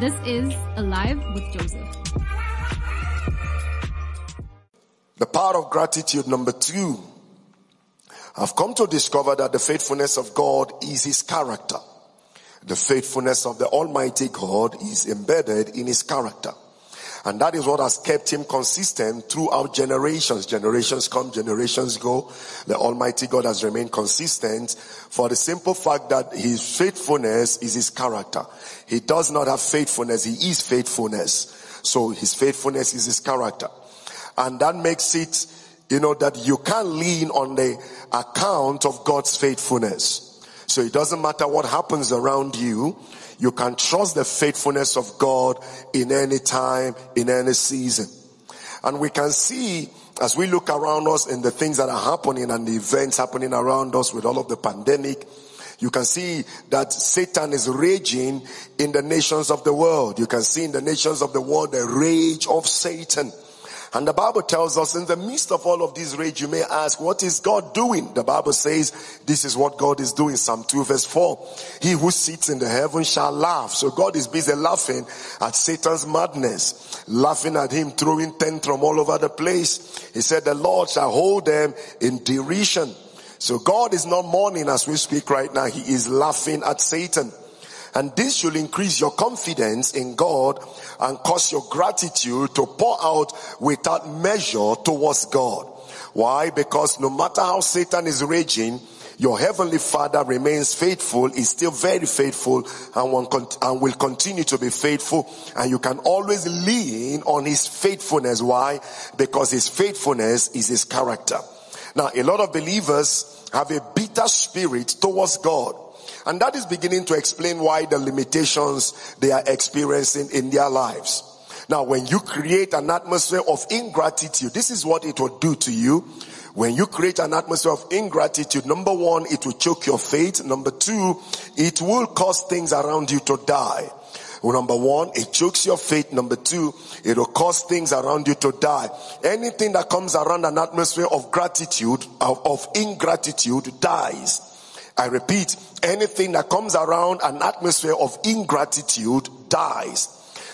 This is Alive with Joseph. The power of gratitude, number two. I've come to discover that the faithfulness of God is his character. The faithfulness of the Almighty God is embedded in his character. And that is what has kept him consistent throughout generations. Generations come, generations go. The Almighty God has remained consistent for the simple fact that his faithfulness is his character. He does not have faithfulness. He is faithfulness. So his faithfulness is his character. And that makes it, you know, that you can't lean on the account of God's faithfulness. So it doesn't matter what happens around you. You can trust the faithfulness of God in any time, in any season. And we can see as we look around us in the things that are happening and the events happening around us with all of the pandemic, you can see that Satan is raging in the nations of the world. You can see in the nations of the world the rage of Satan. And the Bible tells us in the midst of all of this rage, you may ask, what is God doing? The Bible says this is what God is doing. Psalm 2 verse 4. He who sits in the heaven shall laugh. So God is busy laughing at Satan's madness, laughing at him, throwing tantrum all over the place. He said, the Lord shall hold them in derision. So God is not mourning as we speak right now. He is laughing at Satan. And this should increase your confidence in God and cause your gratitude to pour out without measure towards God. Why? Because no matter how Satan is raging, your heavenly father remains faithful, is still very faithful and will continue to be faithful. And you can always lean on his faithfulness. Why? Because his faithfulness is his character. Now, a lot of believers have a bitter spirit towards God. And that is beginning to explain why the limitations they are experiencing in their lives. Now, when you create an atmosphere of ingratitude, this is what it will do to you. When you create an atmosphere of ingratitude, number one, it will choke your faith. Number two, it will cause things around you to die. Well, number one, it chokes your faith. Number two, it will cause things around you to die. Anything that comes around an atmosphere of gratitude, of, of ingratitude, dies. I repeat, anything that comes around an atmosphere of ingratitude dies.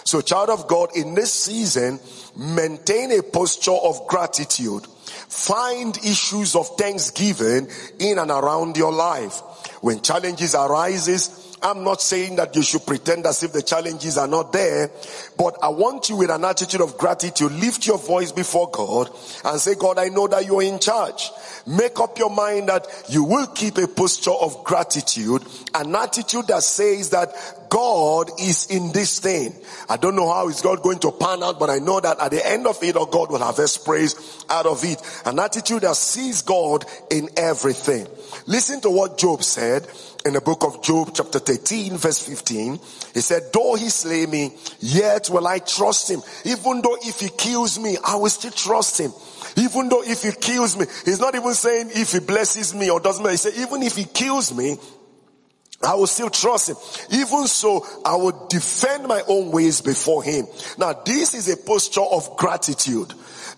So child of God, in this season, maintain a posture of gratitude. Find issues of thanksgiving in and around your life. When challenges arises, I'm not saying that you should pretend as if the challenges are not there, but I want you with an attitude of gratitude, lift your voice before God and say, God, I know that you're in charge. Make up your mind that you will keep a posture of gratitude, an attitude that says that God is in this thing. I don't know how is God going to pan out, but I know that at the end of it, or God will harvest praise out of it. An attitude that sees God in everything. Listen to what Job said in the book of Job chapter 13 verse 15. He said, though he slay me, yet will I trust him. Even though if he kills me, I will still trust him. Even though if he kills me, he's not even saying if he blesses me or doesn't. He said, even if he kills me, I will still trust him. Even so, I will defend my own ways before him. Now, this is a posture of gratitude.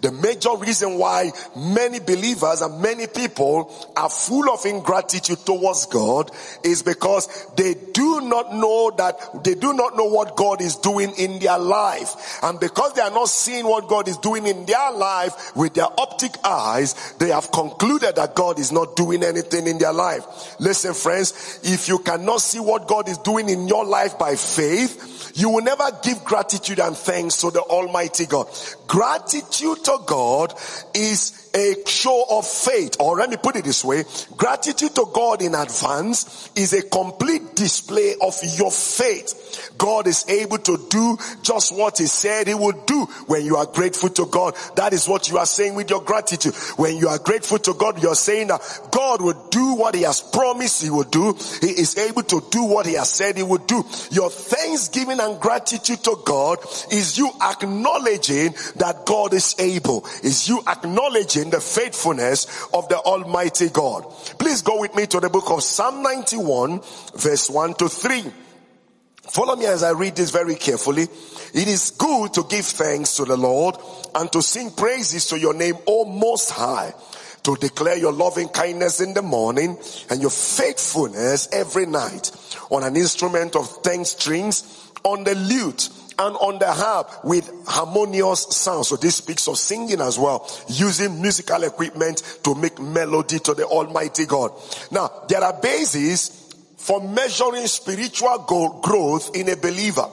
The major reason why many believers and many people are full of ingratitude towards God is because they do not know that they do not know what God is doing in their life. And because they are not seeing what God is doing in their life with their optic eyes, they have concluded that God is not doing anything in their life. Listen, friends, if you cannot see what God is doing in your life by faith, you will never give gratitude and thanks to the Almighty God. Gratitude to God is a show of faith, or let me put it this way gratitude to God in advance is a complete display of your faith. God is able to do just what He said He would do when you are grateful to God. That is what you are saying with your gratitude. When you are grateful to God, you're saying that God will do what He has promised He will do. He is able to do what He has said He would do. Your thanksgiving gratitude to God is you acknowledging that God is able, is you acknowledging the faithfulness of the Almighty God. Please go with me to the book of Psalm 91 verse 1 to 3. Follow me as I read this very carefully. It is good to give thanks to the Lord and to sing praises to your name, O Most High to declare your loving kindness in the morning and your faithfulness every night on an instrument of thanks strings, on the lute, and on the harp with harmonious sound. So this speaks of singing as well, using musical equipment to make melody to the Almighty God. Now, there are bases for measuring spiritual growth in a believer.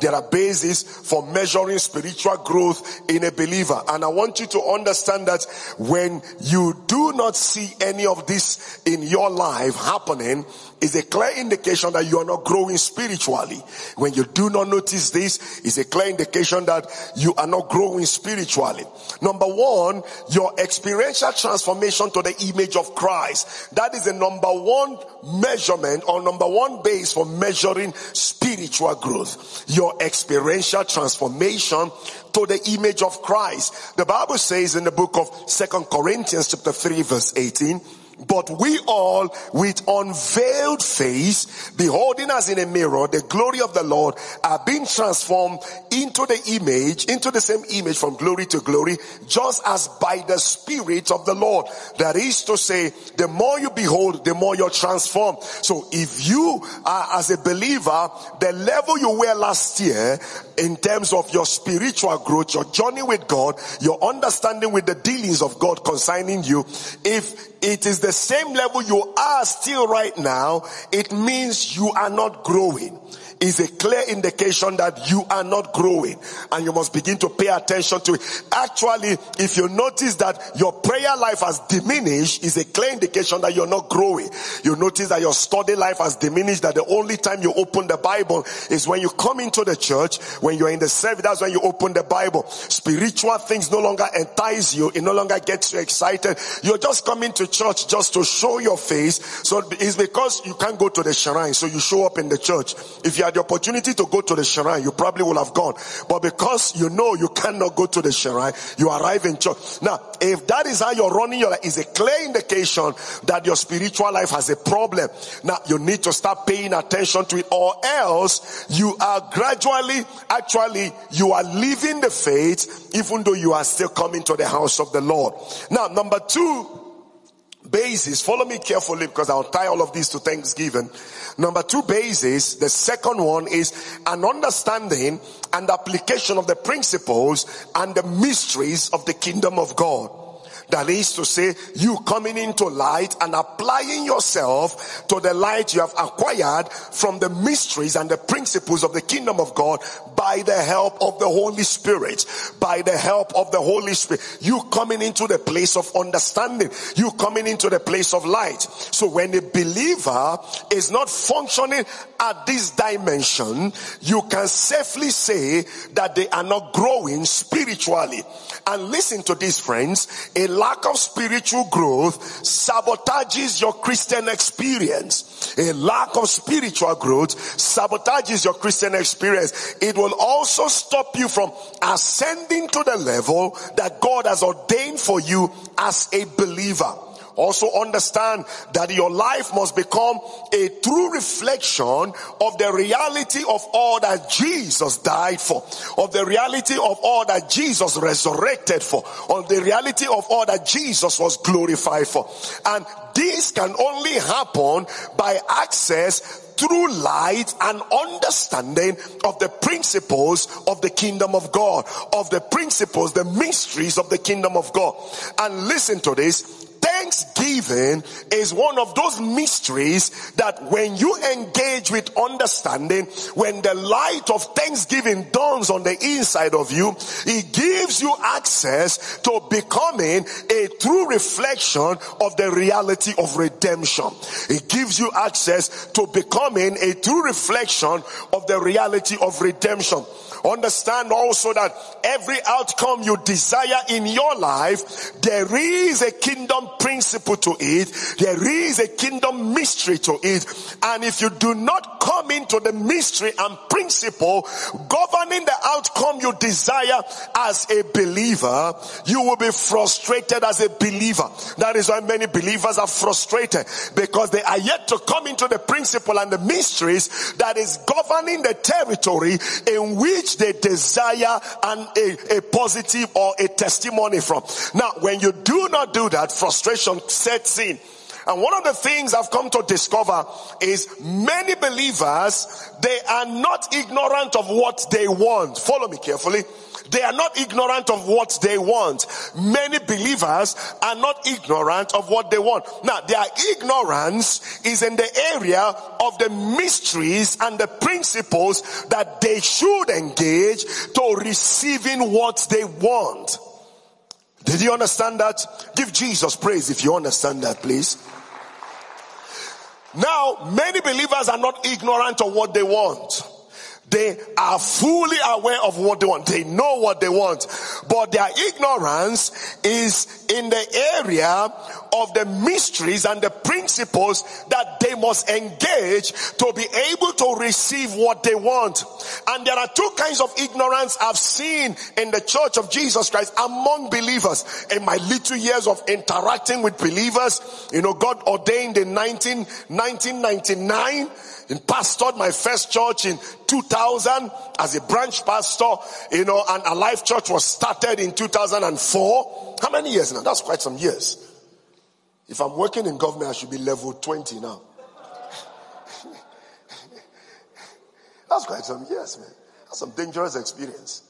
There are bases for measuring spiritual growth in a believer. And I want you to understand that when you do not see any of this in your life happening, is a clear indication that you are not growing spiritually. When you do not notice this, is a clear indication that you are not growing spiritually. Number one, your experiential transformation to the image of Christ. That is the number one measurement or number one base for measuring spiritual growth. Your experiential transformation to the image of Christ. The Bible says in the book of Second Corinthians chapter 3 verse 18, but we all with unveiled face, beholding as in a mirror the glory of the Lord, are being transformed into the image, into the same image from glory to glory, just as by the Spirit of the Lord. That is to say, the more you behold, the more you're transformed. So if you are as a believer, the level you were last year in terms of your spiritual growth, your journey with God, your understanding with the dealings of God concerning you, if it is the same level you are still right now, it means you are not growing is a clear indication that you are not growing and you must begin to pay attention to it. Actually, if you notice that your prayer life has diminished, is a clear indication that you're not growing. You notice that your study life has diminished, that the only time you open the Bible is when you come into the church, when you're in the service, that's when you open the Bible. Spiritual things no longer entice you, it no longer gets you excited. You're just coming to church just to show your face. So it's because you can't go to the shrine, so you show up in the church. If you had the opportunity to go to the shrine, you probably would have gone. But because you know you cannot go to the shrine, you arrive in church. Now, if that is how you're running your life, is a clear indication that your spiritual life has a problem. Now, you need to start paying attention to it or else you are gradually, actually, you are leaving the faith even though you are still coming to the house of the Lord. Now, number two, basis. Follow me carefully because I'll tie all of these to Thanksgiving. Number two basis. The second one is an understanding and application of the principles and the mysteries of the kingdom of God. That is to say, you coming into light and applying yourself to the light you have acquired from the mysteries and the principles of the kingdom of God by the help of the Holy Spirit. By the help of the Holy Spirit. You coming into the place of understanding. You coming into the place of light. So when a believer is not functioning at this dimension, you can safely say that they are not growing spiritually. And listen to this friends, a lack of spiritual growth sabotages your Christian experience. A lack of spiritual growth sabotages your Christian experience. It will also stop you from ascending to the level that God has ordained for you as a believer. Also understand that your life must become a true reflection of the reality of all that Jesus died for, of the reality of all that Jesus resurrected for, of the reality of all that Jesus was glorified for. And this can only happen by access through light and understanding of the principles of the kingdom of God, of the principles, the mysteries of the kingdom of God. And listen to this. Thanksgiving is one of those mysteries that when you engage with understanding, when the light of thanksgiving dawns on the inside of you, it gives you access to becoming a true reflection of the reality of redemption. It gives you access to becoming a true reflection of the reality of redemption. Understand also that every outcome you desire in your life, there is a kingdom principle to it. There is a kingdom mystery to it. And if you do not into the mystery and principle governing the outcome you desire as a believer, you will be frustrated as a believer. That is why many believers are frustrated because they are yet to come into the principle and the mysteries that is governing the territory in which they desire an, a, a positive or a testimony from. Now, when you do not do that, frustration sets in. And one of the things I've come to discover is many believers, they are not ignorant of what they want. Follow me carefully. They are not ignorant of what they want. Many believers are not ignorant of what they want. Now, their ignorance is in the area of the mysteries and the principles that they should engage to receiving what they want. Did you understand that? Give Jesus praise if you understand that, please. Now, many believers are not ignorant of what they want. They are fully aware of what they want. They know what they want. But their ignorance is in the area of the mysteries and the principles that they must engage to be able to receive what they want. And there are two kinds of ignorance I've seen in the church of Jesus Christ among believers. In my little years of interacting with believers, you know, God ordained in 19, 1999 and pastored my first church in 2000 as a branch pastor, you know, and a life church was started in 2004. How many years now? That's quite some years. If I'm working in government, I should be level 20 now. That's quite some years, man. That's some dangerous experience.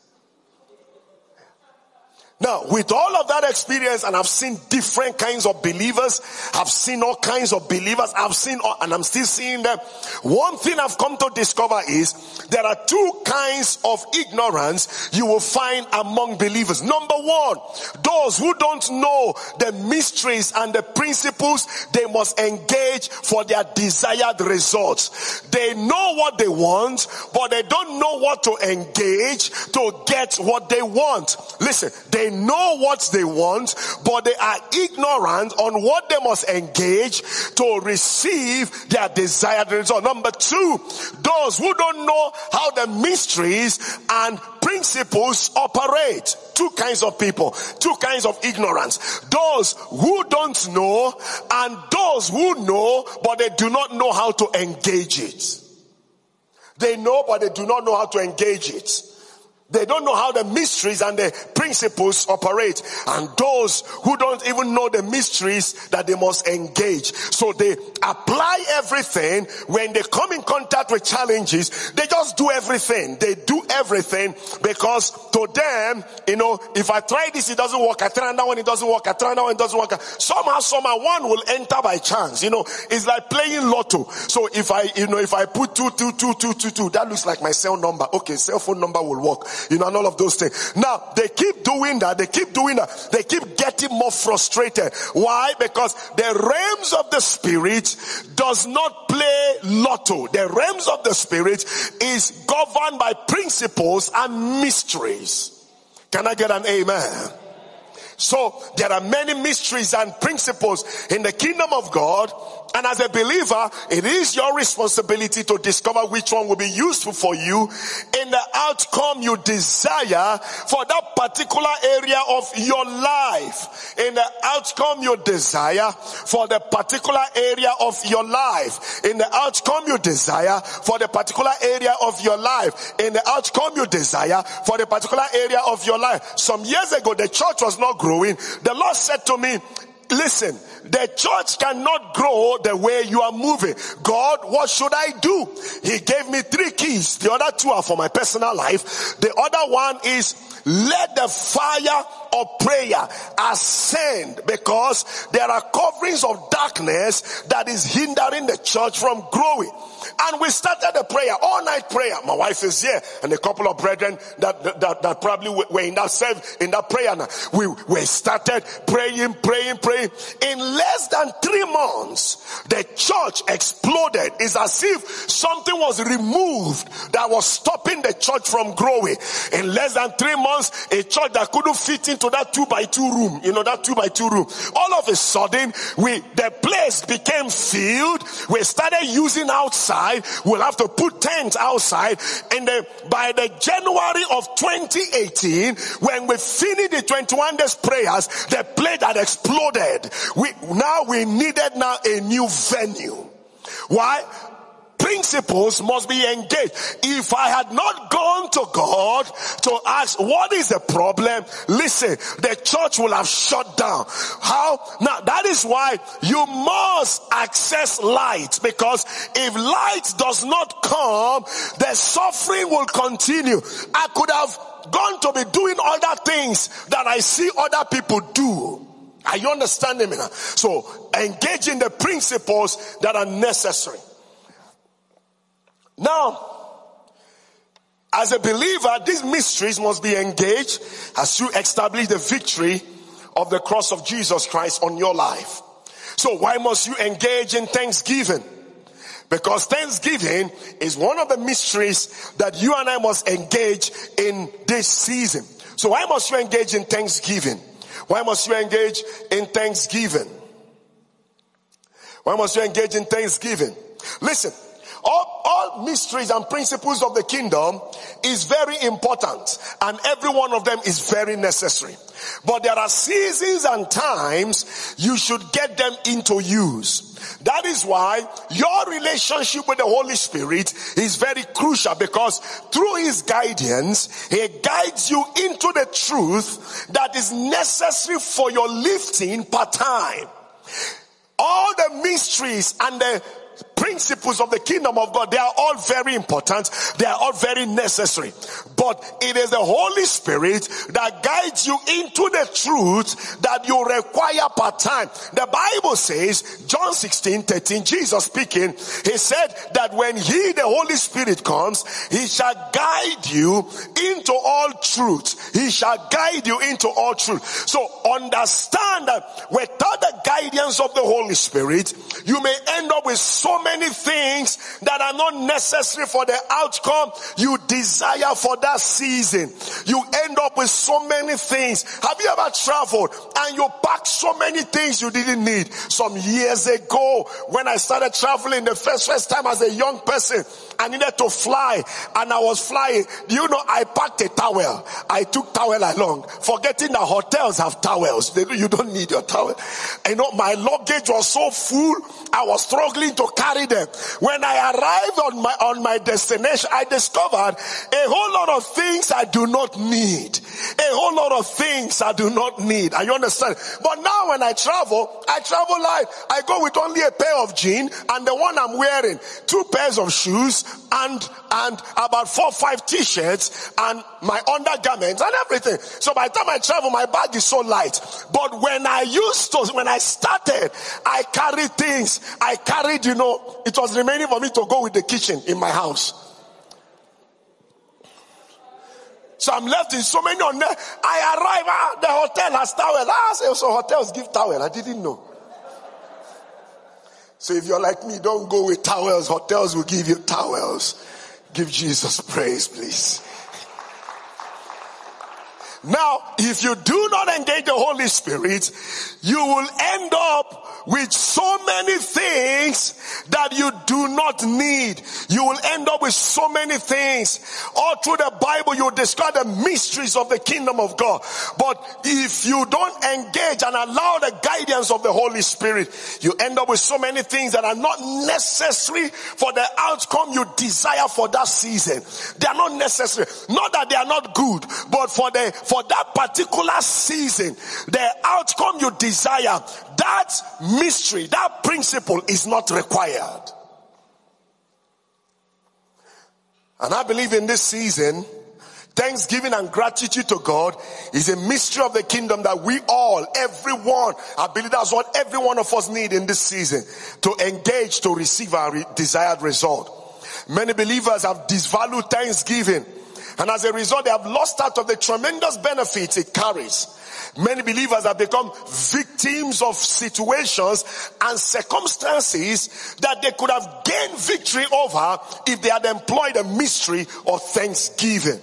Now, with all of that experience, and I've seen different kinds of believers, I've seen all kinds of believers, I've seen, all, and I'm still seeing them. One thing I've come to discover is there are two kinds of ignorance you will find among believers. Number one, those who don't know the mysteries and the principles they must engage for their desired results. They know what they want, but they don't know what to engage to get what they want. Listen, they know what they want, but they are ignorant on what they must engage to receive their desired result. Number two, those who don't know how the mysteries and principles operate. Two kinds of people, two kinds of ignorance. Those who don't know and those who know, but they do not know how to engage it. They know, but they do not know how to engage it. They don't know how the mysteries and the principles operate. And those who don't even know the mysteries that they must engage. So they apply everything when they come in contact with challenges. They just do everything. They do everything because to them, you know, if I try this, it doesn't work. I try that one, it doesn't work. I try that one, it doesn't work. Somehow, somehow, one will enter by chance. You know, it's like playing lotto. So if I, you know, if I put two, two, two, two, two, two, that looks like my cell number. Okay, cell phone number will work you know, and all of those things. Now, they keep doing that. They keep doing that. They keep getting more frustrated. Why? Because the realms of the spirit does not play lotto. The realms of the spirit is governed by principles and mysteries. Can I get an amen? So there are many mysteries and principles in the kingdom of God and as a believer, it is your responsibility to discover which one will be useful for you in the outcome you desire for that particular area of your life. In the outcome you desire for the particular area of your life. In the outcome you desire for the particular area of your life. In the outcome you desire for the particular area of your life. Some years ago, the church was not growing. The Lord said to me, listen, the church cannot grow the way you are moving. God, what should I do? He gave me three keys. The other two are for my personal life. The other one is let the fire of prayer ascend because there are coverings of darkness that is hindering the church from growing. And we started a prayer, all night prayer. My wife is here and a couple of brethren that, that, that probably were in that service, in that prayer. Now. We, we started praying, praying, praying. In less than three months, the church exploded. It's as if something was removed that was stopping the church from growing. In less than three months, a church that couldn't fit into into that two by two room, you know, that two by two room. All of a sudden, we, the place became filled. We started using outside. We'll have to put tents outside. And then by the January of 2018, when we finished the 21 days prayers, the place had exploded. We, now we needed now a new venue. Why? Principles must be engaged. If I had not gone to God to ask what is the problem, listen, the church will have shut down. How? Now that is why you must access light because if light does not come, the suffering will continue. I could have gone to be doing other things that I see other people do. Are you understanding me now? So engage in the principles that are necessary. Now, as a believer, these mysteries must be engaged as you establish the victory of the cross of Jesus Christ on your life. So why must you engage in thanksgiving? Because thanksgiving is one of the mysteries that you and I must engage in this season. So why must you engage in thanksgiving? Why must you engage in thanksgiving? Why must you engage in thanksgiving? Listen, all, all mysteries and principles of the kingdom is very important and every one of them is very necessary. But there are seasons and times you should get them into use. That is why your relationship with the Holy Spirit is very crucial because through His guidance, He guides you into the truth that is necessary for your lifting part time. All the mysteries and the principles of the kingdom of God, they are all very important. They are all very necessary. But it is the Holy Spirit that guides you into the truth that you require part time. The Bible says, John 16, 13, Jesus speaking, he said that when he, the Holy Spirit comes, he shall guide you into all truth. He shall guide you into all truth. So understand that without the guidance of the Holy Spirit, you may end up with so many things that are not necessary for the outcome you desire for that season. You end up with so many things. Have you ever traveled and you packed so many things you didn't need? Some years ago, when I started traveling the first, first time as a young person, I needed to fly and I was flying. You know, I packed a towel. I took towel along, forgetting that hotels have towels. You don't need your towel. You know, my luggage was so full, I was struggling to carry When I arrived on my, on my destination, I discovered a whole lot of things I do not need. A whole lot of things I do not need. You understand? But now when I travel, I travel light. I go with only a pair of jeans and the one I'm wearing, two pairs of shoes and, and about four, five t-shirts and my undergarments and everything. So by the time I travel, my bag is so light. But when I used to, when I started, I carried things. I carried, you know, it was remaining for me to go with the kitchen in my house. So I'm left in so many on there. I arrive, ah, the hotel has towel. Ah, so hotels give towel. I didn't know. So if you're like me, don't go with towels. Hotels will give you towels. Give Jesus praise, please. Now, if you do not engage the Holy Spirit, you will end up with so many things that you do not need. You will end up with so many things. All through the Bible, you describe the mysteries of the kingdom of God. But if you don't engage and allow the guidance of the Holy Spirit, you end up with so many things that are not necessary for the outcome you desire for that season. They are not necessary. Not that they are not good, but for the, for that particular season, the outcome you desire, that mystery, that principle is not required. And I believe in this season, thanksgiving and gratitude to God is a mystery of the kingdom that we all, everyone, I believe that's what every one of us need in this season to engage to receive our desired result. Many believers have disvalued thanksgiving and as a result, they have lost out of the tremendous benefits it carries. Many believers have become victims of situations and circumstances that they could have gained victory over if they had employed a mystery of thanksgiving.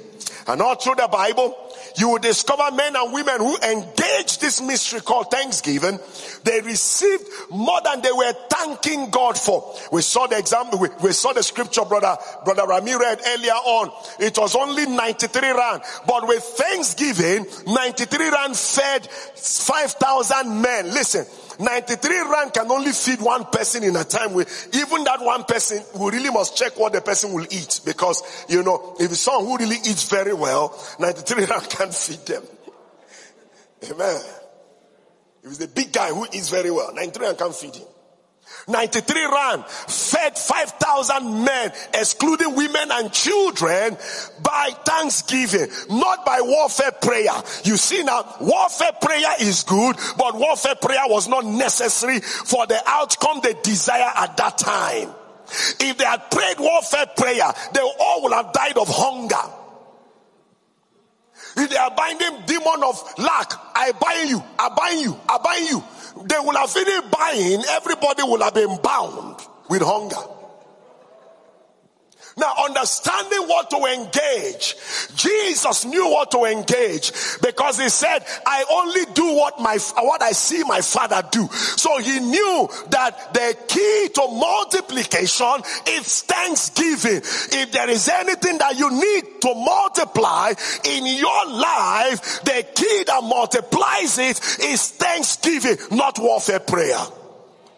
And all through the Bible, you will discover men and women who engaged this mystery called Thanksgiving. They received more than they were thanking God for. We saw the example, we, we saw the scripture, brother, brother Rami read earlier on. It was only 93 rand, but with Thanksgiving, 93 rand fed 5,000 men. Listen, 93 rand can only feed one person in a time. Where even that one person, we really must check what the person will eat because, you know, if it's someone who really eats very well, 93 rand can't feed them. Amen. If it's the big guy who eats very well, 93 rand can't feed him. 93 rand fed 5,000 men, excluding women and children, by thanksgiving, not by warfare prayer. You see now, warfare prayer is good, but warfare prayer was not necessary for the outcome they desire at that time. If they had prayed warfare prayer, they all would have died of hunger. If they are binding demon of lack, I bind you, I bind you, I bind you they will have finished buying, everybody will have been bound with hunger. Now, understanding what to engage, Jesus knew what to engage because he said, I only do what my, what I see my father do. So he knew that the key to multiplication is thanksgiving. If there is anything that you need to multiply in your life, the key that multiplies it is thanksgiving, not warfare prayer.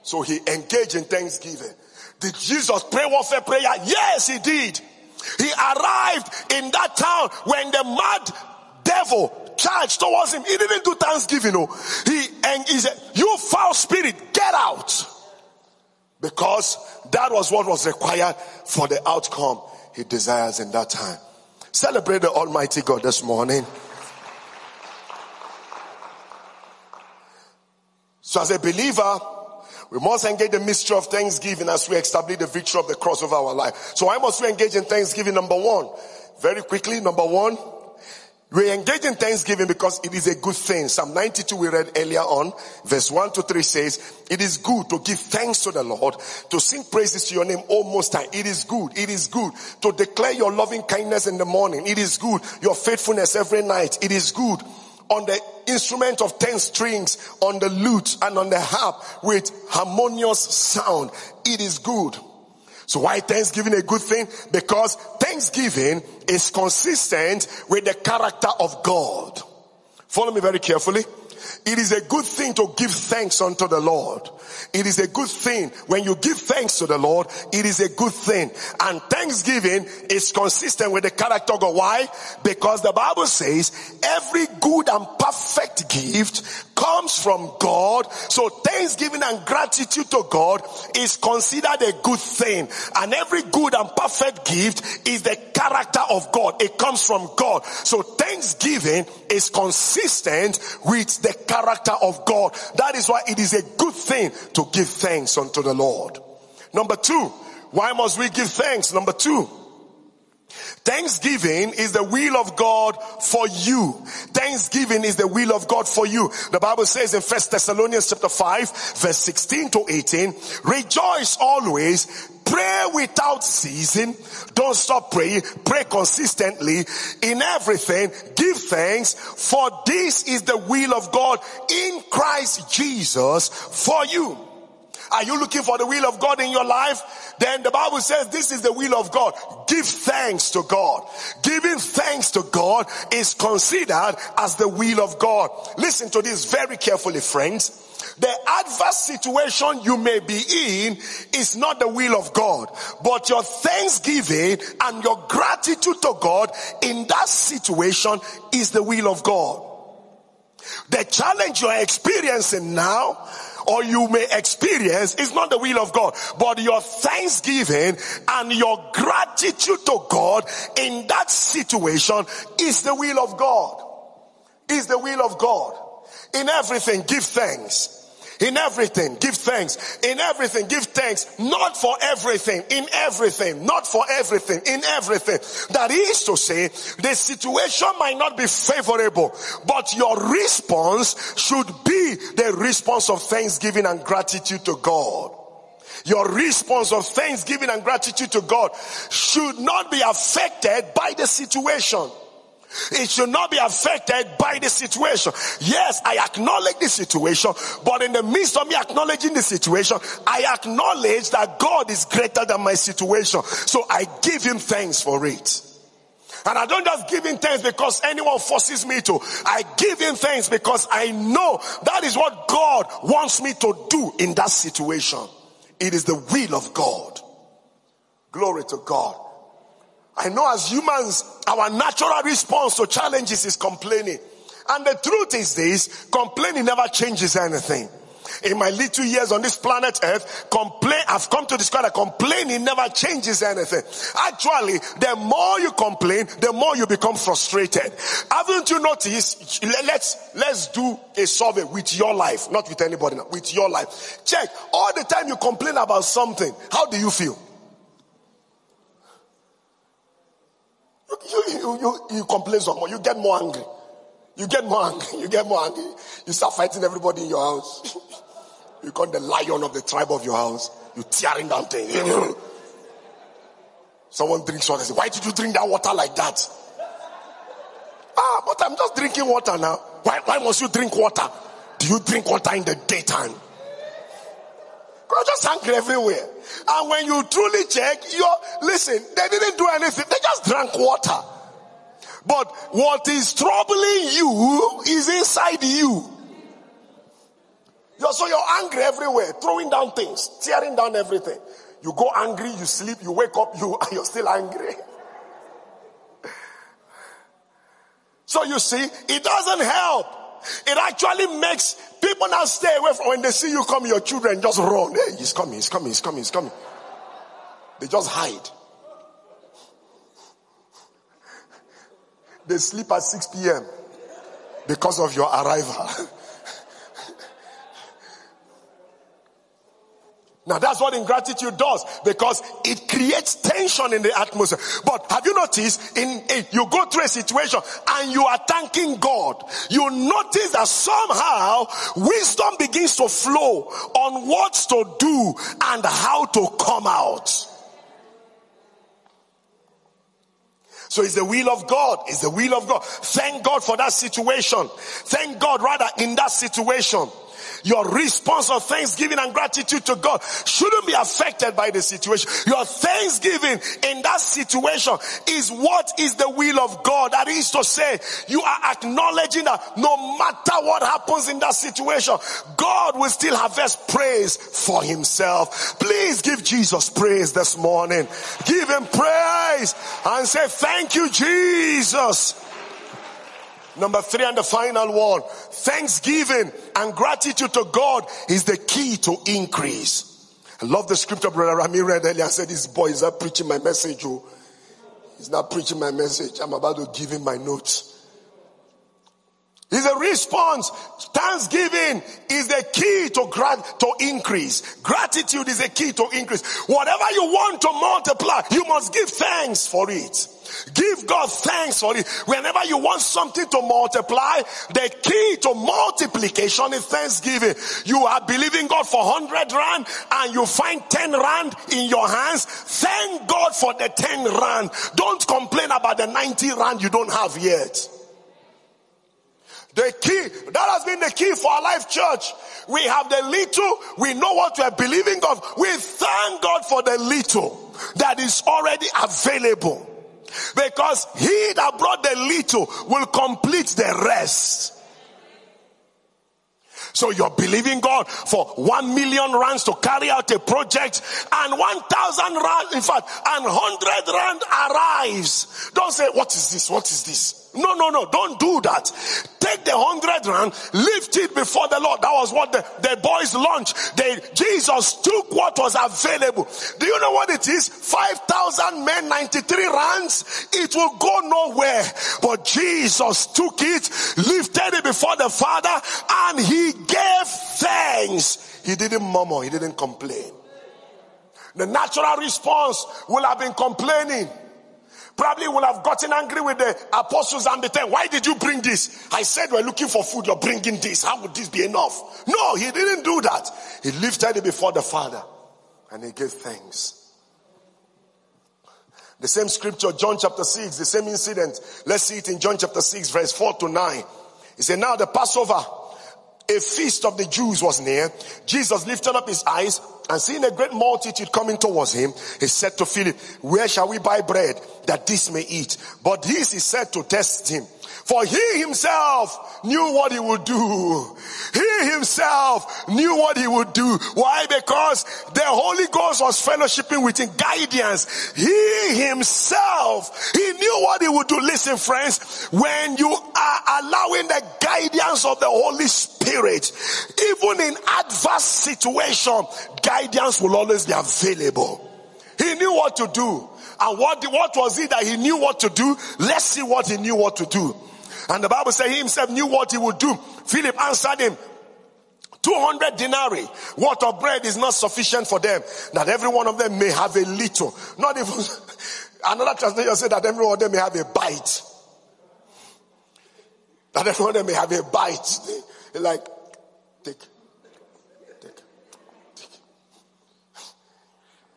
So he engaged in thanksgiving. Did Jesus pray warfare prayer? Yes, he did. He arrived in that town when the mad devil charged towards him. He didn't do thanksgiving. No. He and he said, You foul spirit, get out. Because that was what was required for the outcome he desires in that time. Celebrate the Almighty God this morning. So, as a believer, we must engage the mystery of thanksgiving as we establish the victory of the cross of our life. So why must we engage in thanksgiving? Number one, very quickly, number one, we engage in thanksgiving because it is a good thing. Psalm 92 we read earlier on, verse 1 to 3 says, it is good to give thanks to the Lord, to sing praises to your name O Most High. It is good. It is good to declare your loving kindness in the morning. It is good. Your faithfulness every night. It is good on the instrument of 10 strings, on the lute and on the harp with harmonious sound. It is good. So why Thanksgiving a good thing? Because Thanksgiving is consistent with the character of God. Follow me very carefully. It is a good thing to give thanks unto the Lord. It is a good thing when you give thanks to the Lord. It is a good thing. And thanksgiving is consistent with the character of God. Why? Because the Bible says every good and perfect gift comes from God. So thanksgiving and gratitude to God is considered a good thing. And every good and perfect gift is the character of God. It comes from God. So thanksgiving is consistent with the character of God. That is why it is a good thing to give thanks unto the Lord. Number two, why must we give thanks? Number two, Thanksgiving is the will of God for you. Thanksgiving is the will of God for you. The Bible says in First Thessalonians chapter 5 verse 16 to 18, rejoice always, pray without ceasing, don't stop praying, pray consistently in everything, give thanks, for this is the will of God in Christ Jesus for you. Are you looking for the will of God in your life? Then the Bible says this is the will of God. Give thanks to God. Giving thanks to God is considered as the will of God. Listen to this very carefully, friends. The adverse situation you may be in is not the will of God, but your thanksgiving and your gratitude to God in that situation is the will of God. The challenge you're experiencing now or you may experience is not the will of God, but your thanksgiving and your gratitude to God in that situation is the will of God. Is the will of God. In everything, give thanks. In everything, give thanks. In everything, give thanks. Not for everything. In everything. Not for everything. In everything. That is to say, the situation might not be favorable, but your response should be the response of thanksgiving and gratitude to God. Your response of thanksgiving and gratitude to God should not be affected by the situation. It should not be affected by the situation. Yes, I acknowledge the situation, but in the midst of me acknowledging the situation, I acknowledge that God is greater than my situation. So I give him thanks for it. And I don't just give him thanks because anyone forces me to. I give him thanks because I know that is what God wants me to do in that situation. It is the will of God. Glory to God. I know as humans, our natural response to challenges is complaining. And the truth is this, complaining never changes anything. In my little years on this planet earth, complain, I've come to discover that complaining never changes anything. Actually, the more you complain, the more you become frustrated. Haven't you noticed? Let's, let's do a survey with your life, not with anybody, with your life. Check. All the time you complain about something, how do you feel? You, you, you, you complain some more. You get more angry. You get more angry. You get more angry. You start fighting everybody in your house. you become the lion of the tribe of your house. You tearing down things. Someone drinks water. Say, Why did you drink that water like that? Ah, but I'm just drinking water now. Why, why must you drink water? Do you drink water in the daytime? You're just angry everywhere. And when you truly check, you're, listen, they didn't do anything. They just drank water. But what is troubling you is inside you. You're, so you're angry everywhere, throwing down things, tearing down everything. You go angry, you sleep, you wake up, you, you're still angry. So you see, it doesn't help. It actually makes people now stay away from when they see you come, your children just run. Hey, he's coming, he's coming, he's coming, he's coming. They just hide. They sleep at 6 p.m. because of your arrival. Now that's what ingratitude does because it creates tension in the atmosphere. But have you noticed in, in, you go through a situation and you are thanking God, you notice that somehow wisdom begins to flow on what to do and how to come out. So it's the will of God. It's the will of God. Thank God for that situation. Thank God rather in that situation. Your response of thanksgiving and gratitude to God shouldn't be affected by the situation. Your thanksgiving in that situation is what is the will of God. That is to say, you are acknowledging that no matter what happens in that situation, God will still harvest praise for himself. Please give Jesus praise this morning. Give him praise and say, thank you, Jesus. Number three and the final one, thanksgiving and gratitude to God is the key to increase. I love the scripture brother Rami read earlier. I said, this boy is not preaching my message. Oh. He's not preaching my message. I'm about to give him my notes. Is a response. Thanksgiving is the key to grant, to increase. Gratitude is a key to increase. Whatever you want to multiply, you must give thanks for it. Give God thanks for it. Whenever you want something to multiply, the key to multiplication is thanksgiving. You are believing God for 100 rand and you find 10 rand in your hands. Thank God for the 10 rand. Don't complain about the 90 rand you don't have yet. The key, that has been the key for our life church. We have the little, we know what we are believing of. We thank God for the little that is already available. Because he that brought the little will complete the rest. So you're believing God for one million rands to carry out a project and one thousand rand, in fact, and hundred rand arrives. Don't say, what is this? What is this? No, no, no, don't do that. Take the hundred rand, lift it before the Lord. That was what the, the boys launched. They, Jesus took what was available. Do you know what it is? 5,000 men, 93 rands. It will go nowhere. But Jesus took it, lifted it before the Father, and he gave thanks. He didn't murmur, he didn't complain. The natural response will have been complaining probably would have gotten angry with the apostles and the ten. Why did you bring this? I said we're looking for food. You're bringing this. How would this be enough? No, he didn't do that. He lifted it before the Father and he gave thanks. The same scripture, John chapter 6, the same incident. Let's see it in John chapter 6, verse 4 to 9. He said, Now the Passover, a feast of the Jews was near. Jesus lifted up his eyes and seeing a great multitude coming towards him, he said to Philip, Where shall we buy bread that this may eat? But this he said to test him for he himself knew what he would do. He himself knew what he would do. Why? Because the Holy Ghost was fellowshipping with him, guidance. He himself, he knew what he would do. Listen, friends, when you are allowing the guidance of the Holy Spirit, even in adverse situation, guidance will always be available. He knew what to do. And what, what was it that he knew what to do? Let's see what he knew what to do. And the Bible said he himself knew what he would do. Philip answered him, 200 denarii worth of bread is not sufficient for them that every one of them may have a little? Not even another translation said that every one of them may have a bite. That every one of them may have a bite. Like take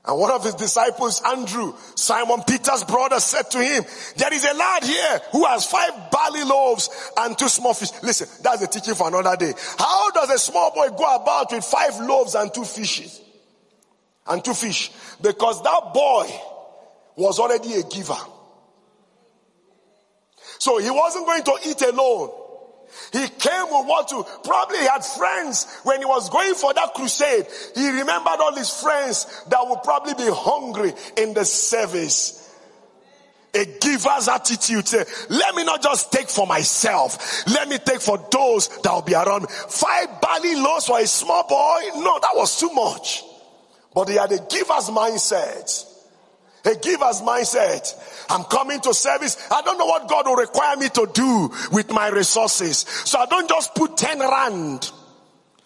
And one of his disciples, Andrew, Simon Peter's brother, said to him, There is a lad here who has five barley loaves and two small fish. Listen, that's a teaching for another day. How does a small boy go about with five loaves and two fishes? And two fish? Because that boy was already a giver. So he wasn't going to eat alone. He came with what to, probably he had friends when he was going for that crusade. He remembered all his friends that would probably be hungry in the service. A giver's attitude. Let me not just take for myself. Let me take for those that will be around me. Five barley loaves for a small boy? No, that was too much. But he had a giver's mindset. A giver's mindset. I'm coming to service. I don't know what God will require me to do with my resources. So I don't just put 10 rand.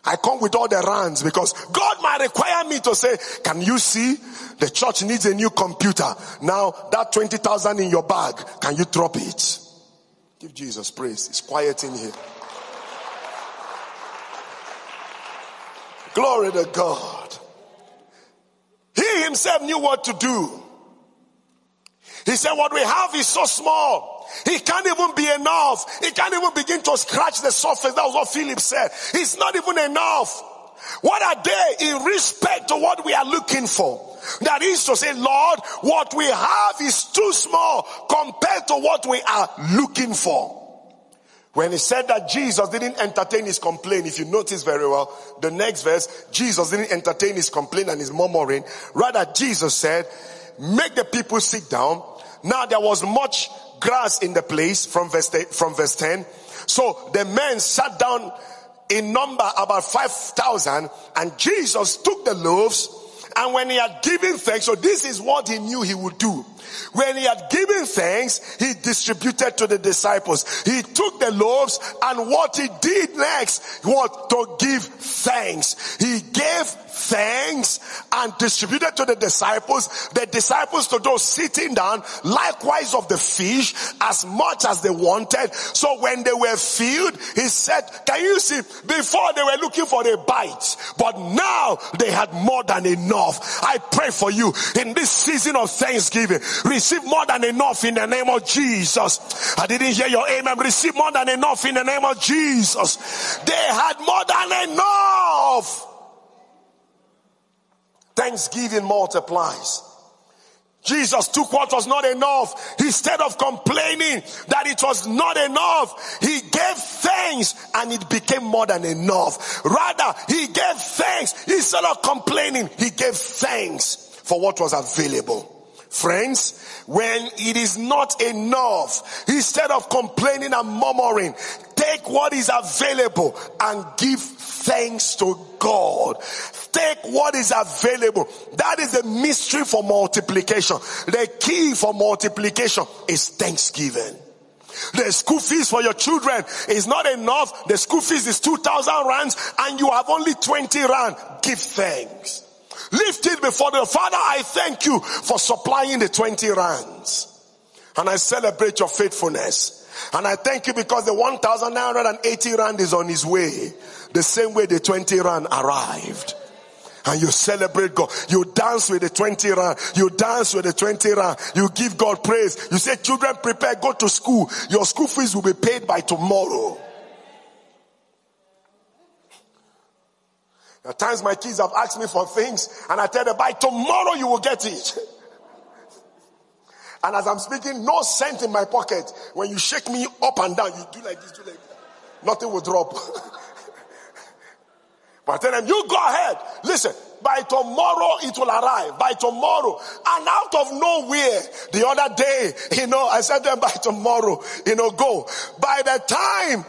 I come with all the rands because God might require me to say, can you see the church needs a new computer. Now that 20,000 in your bag, can you drop it? Give Jesus praise. It's quiet in here. Glory to God. He himself knew what to do. He said, what we have is so small. It can't even be enough. It can't even begin to scratch the surface. That was what Philip said. It's not even enough. What are they in respect to what we are looking for? That is to say, Lord, what we have is too small compared to what we are looking for. When he said that Jesus didn't entertain his complaint, if you notice very well, the next verse, Jesus didn't entertain his complaint and his murmuring. Rather, Jesus said, make the people sit down now there was much grass in the place from verse, from verse 10. So the men sat down in number about 5,000 and Jesus took the loaves and when he had given thanks, so this is what he knew he would do. When he had given thanks, he distributed to the disciples. He took the loaves and what he did next was to give thanks. He gave thanks and distributed to the disciples, the disciples to those sitting down, likewise of the fish, as much as they wanted. So when they were filled, he said, can you see, before they were looking for a bite, but now they had more than enough. I pray for you in this season of Thanksgiving, receive more than enough in the name of Jesus. I didn't hear your amen. Receive more than enough in the name of Jesus. They had more than enough. Thanksgiving multiplies. Jesus took what was not enough. Instead of complaining that it was not enough, he gave thanks and it became more than enough. Rather, he gave thanks. Instead of complaining, he gave thanks for what was available. Friends, when it is not enough, instead of complaining and murmuring, take what is available and give thanks to God. Take what is available. That is the mystery for multiplication. The key for multiplication is thanksgiving. The school fees for your children is not enough. The school fees is 2,000 rands and you have only 20 rand. Give thanks. Lift it before the Father. I thank you for supplying the 20 rands. And I celebrate your faithfulness. And I thank you because the 1,980 rand is on his way. The same way the 20 rand arrived. and you celebrate God. You dance with the 20 rand. You dance with the 20 rand. You give God praise. You say, children, prepare, go to school. Your school fees will be paid by tomorrow. At times my kids have asked me for things and I tell them by tomorrow you will get it. and as I'm speaking, no cent in my pocket. When you shake me up and down, you do like this, do like that. Nothing will drop. but I tell them, you go ahead. Listen, by tomorrow it will arrive. By tomorrow. And out of nowhere, the other day, you know, I said them by tomorrow, you know, go. By the time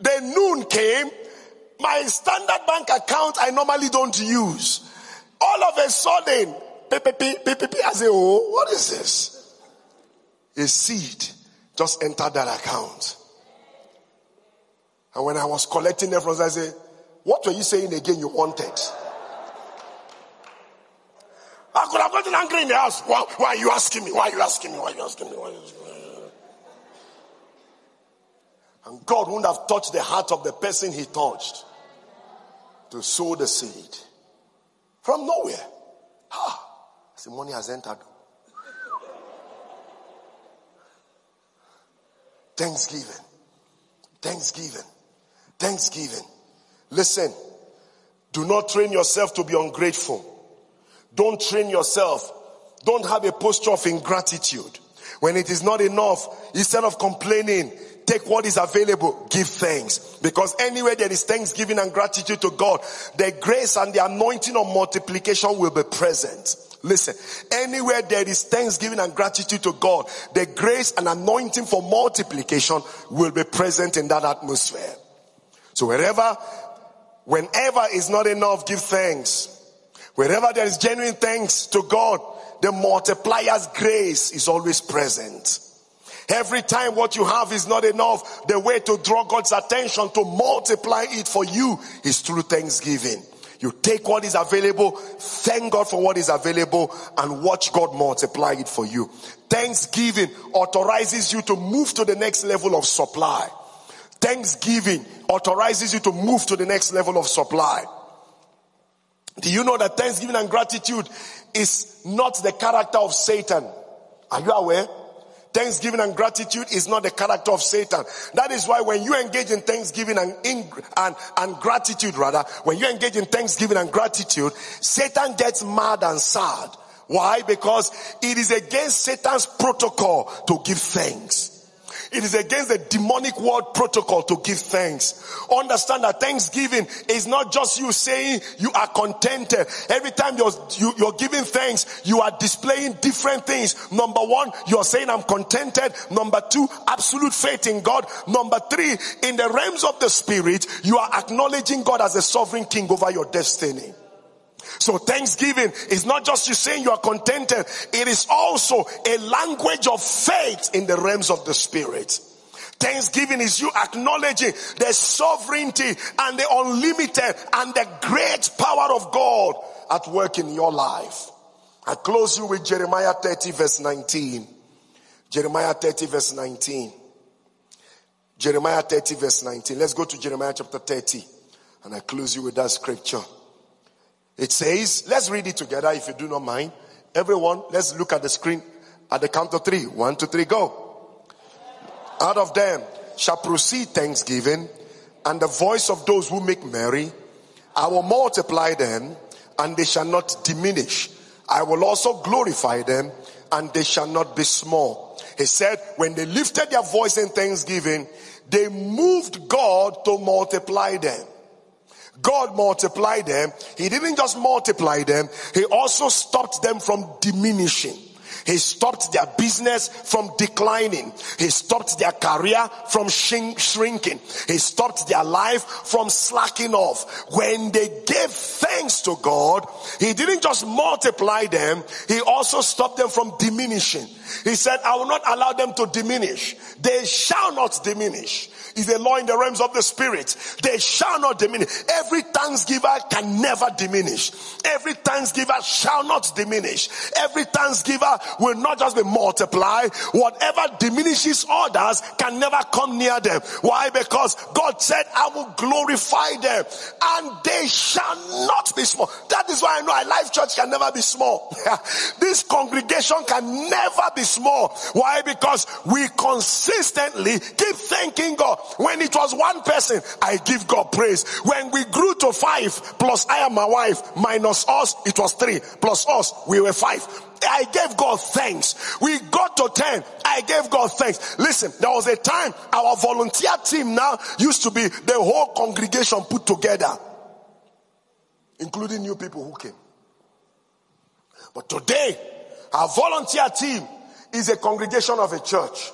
the noon came, my standard bank account I normally don't use. All of a sudden, I say, oh, what is this? A seed just entered that account. And when I was collecting them from I say, what were you saying again you wanted? I could have gotten angry in the house. Why, why, are you asking me? Why are you asking me? Why are you asking me? Why are you asking me? And God wouldn't have touched the heart of the person he touched to sow the seed from nowhere. Ah, the money has entered. Thanksgiving. Thanksgiving. Thanksgiving. Listen, do not train yourself to be ungrateful. Don't train yourself. Don't have a posture of ingratitude. When it is not enough, instead of complaining, take what is available, give thanks. Because anywhere there is thanksgiving and gratitude to God, the grace and the anointing of multiplication will be present. Listen, anywhere there is thanksgiving and gratitude to God, the grace and anointing for multiplication will be present in that atmosphere. So wherever, whenever is not enough, give thanks. Wherever there is genuine thanks to God, the multiplier's grace is always present. Every time what you have is not enough, the way to draw God's attention to multiply it for you is through thanksgiving. You take what is available, thank God for what is available, and watch God multiply it for you. Thanksgiving authorizes you to move to the next level of supply. Thanksgiving authorizes you to move to the next level of supply. Do you know that thanksgiving and gratitude is not the character of Satan? Are you aware? Thanksgiving and gratitude is not the character of Satan. That is why when you engage in thanksgiving and, in, and, and gratitude rather, when you engage in thanksgiving and gratitude, Satan gets mad and sad. Why? Because it is against Satan's protocol to give thanks. It is against the demonic world protocol to give thanks. Understand that thanksgiving is not just you saying you are contented. Every time you're, you, you are giving thanks, you are displaying different things. Number one, you're saying I'm contented. Number two, absolute faith in God. Number three, in the realms of the spirit, you are acknowledging God as a sovereign king over your destiny. So thanksgiving is not just you saying you are contented. It is also a language of faith in the realms of the spirit. Thanksgiving is you acknowledging the sovereignty and the unlimited and the great power of God at work in your life. I close you with Jeremiah 30 verse 19. Jeremiah 30 verse 19. Jeremiah 30 verse 19. Let's go to Jeremiah chapter 30 and I close you with that scripture. It says, let's read it together if you do not mind. Everyone, let's look at the screen at the count of three. One, two, three, go. Out of them shall proceed thanksgiving and the voice of those who make merry. I will multiply them and they shall not diminish. I will also glorify them and they shall not be small. He said, when they lifted their voice in thanksgiving, they moved God to multiply them. God multiplied them. He didn't just multiply them, He also stopped them from diminishing. He stopped their business from declining. He stopped their career from shrinking. He stopped their life from slacking off. When they gave thanks to God, He didn't just multiply them, He also stopped them from diminishing. He said, I will not allow them to diminish. They shall not diminish is a law in the realms of the spirit. They shall not diminish. Every thanksgiver can never diminish. Every thanksgiver shall not diminish. Every thanksgiver will not just be multiplied. Whatever diminishes others can never come near them. Why? Because God said, I will glorify them and they shall not be small. That is why I know Alive Church can never be small. this congregation can never be small. Why? Because we consistently keep thanking God. When it was one person, I give God praise. When we grew to five, plus I and my wife, minus us, it was three, plus us, we were five. I gave God thanks. We got to 10. I gave God thanks. Listen, there was a time our volunteer team now used to be the whole congregation put together, including new people who came. But today, our volunteer team is a congregation of a church.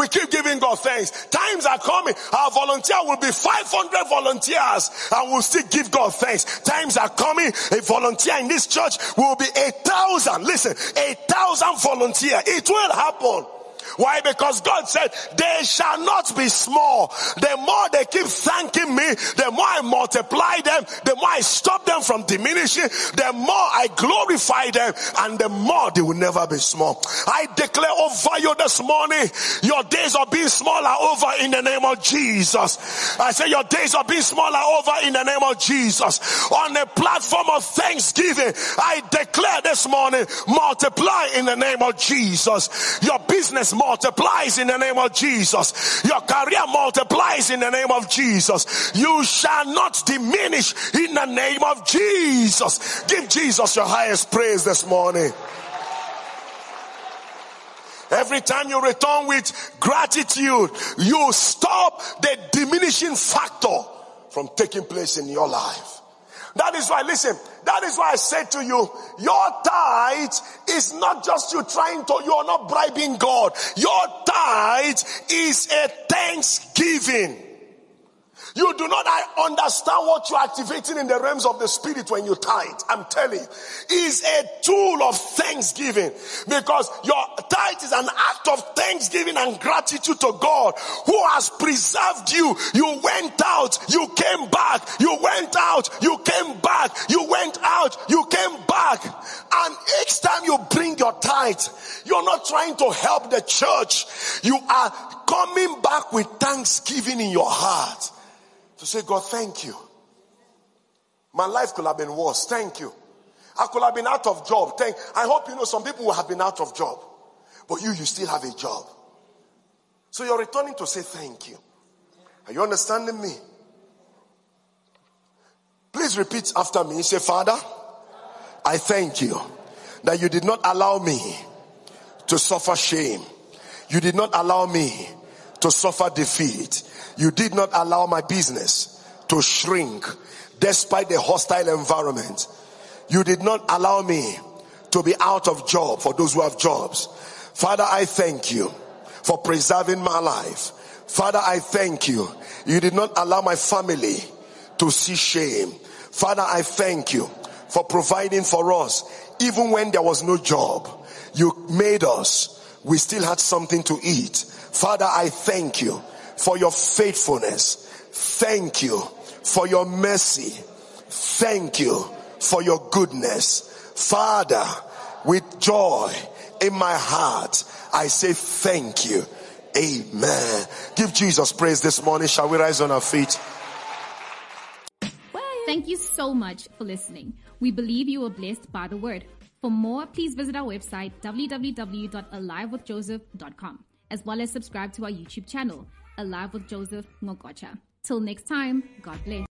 We keep giving God thanks. Times are coming. Our volunteer will be 500 volunteers and we'll still give God thanks. Times are coming. A volunteer in this church will be a thousand. Listen, a thousand volunteer. It will happen. Why? Because God said, they shall not be small. The more they keep thanking me, the more I multiply them, the more I stop them from diminishing, the more I glorify them, and the more they will never be small. I declare over you this morning, your days of being small are over in the name of Jesus. I say your days of being small are over in the name of Jesus. On a platform of thanksgiving, I declare this morning, multiply in the name of Jesus. Your business multiplies in the name of Jesus. Your career multiplies in the name of Jesus. You shall not diminish in the name of Jesus. Give Jesus your highest praise this morning. Every time you return with gratitude, you stop the diminishing factor from taking place in your life. That is why, listen, that is why I said to you, your tithe is not just you trying to, you are not bribing God. Your tithe is a thanksgiving. You do not understand what you're activating in the realms of the spirit when you tithe. I'm telling you. Is a tool of thanksgiving because your tithe is an act of thanksgiving and gratitude to God who has preserved you. You went out, you came back, you went out, you came back, you went out, you came back. And each time you bring your tithe, you're not trying to help the church. You are coming back with thanksgiving in your heart to say, God, thank you. My life could have been worse. Thank you. I could have been out of job. Thank. I hope you know some people will have been out of job, but you, you still have a job. So you're returning to say thank you. Are you understanding me? Please repeat after me. Say, Father, I thank you that you did not allow me to suffer shame. You did not allow me to suffer defeat. You did not allow my business to shrink despite the hostile environment. You did not allow me to be out of job for those who have jobs. Father, I thank you for preserving my life. Father, I thank you. You did not allow my family to see shame. Father, I thank you for providing for us even when there was no job. You made us. We still had something to eat. Father, I thank you for your faithfulness. Thank you for your mercy. Thank you for your goodness. Father, with joy in my heart, I say thank you. Amen. Give Jesus praise this morning. Shall we rise on our feet? Thank you so much for listening. We believe you were blessed by the word. For more, please visit our website www.alivewithjoseph.com as well as subscribe to our YouTube channel, Alive with Joseph Ngokocha. Till next time, God bless.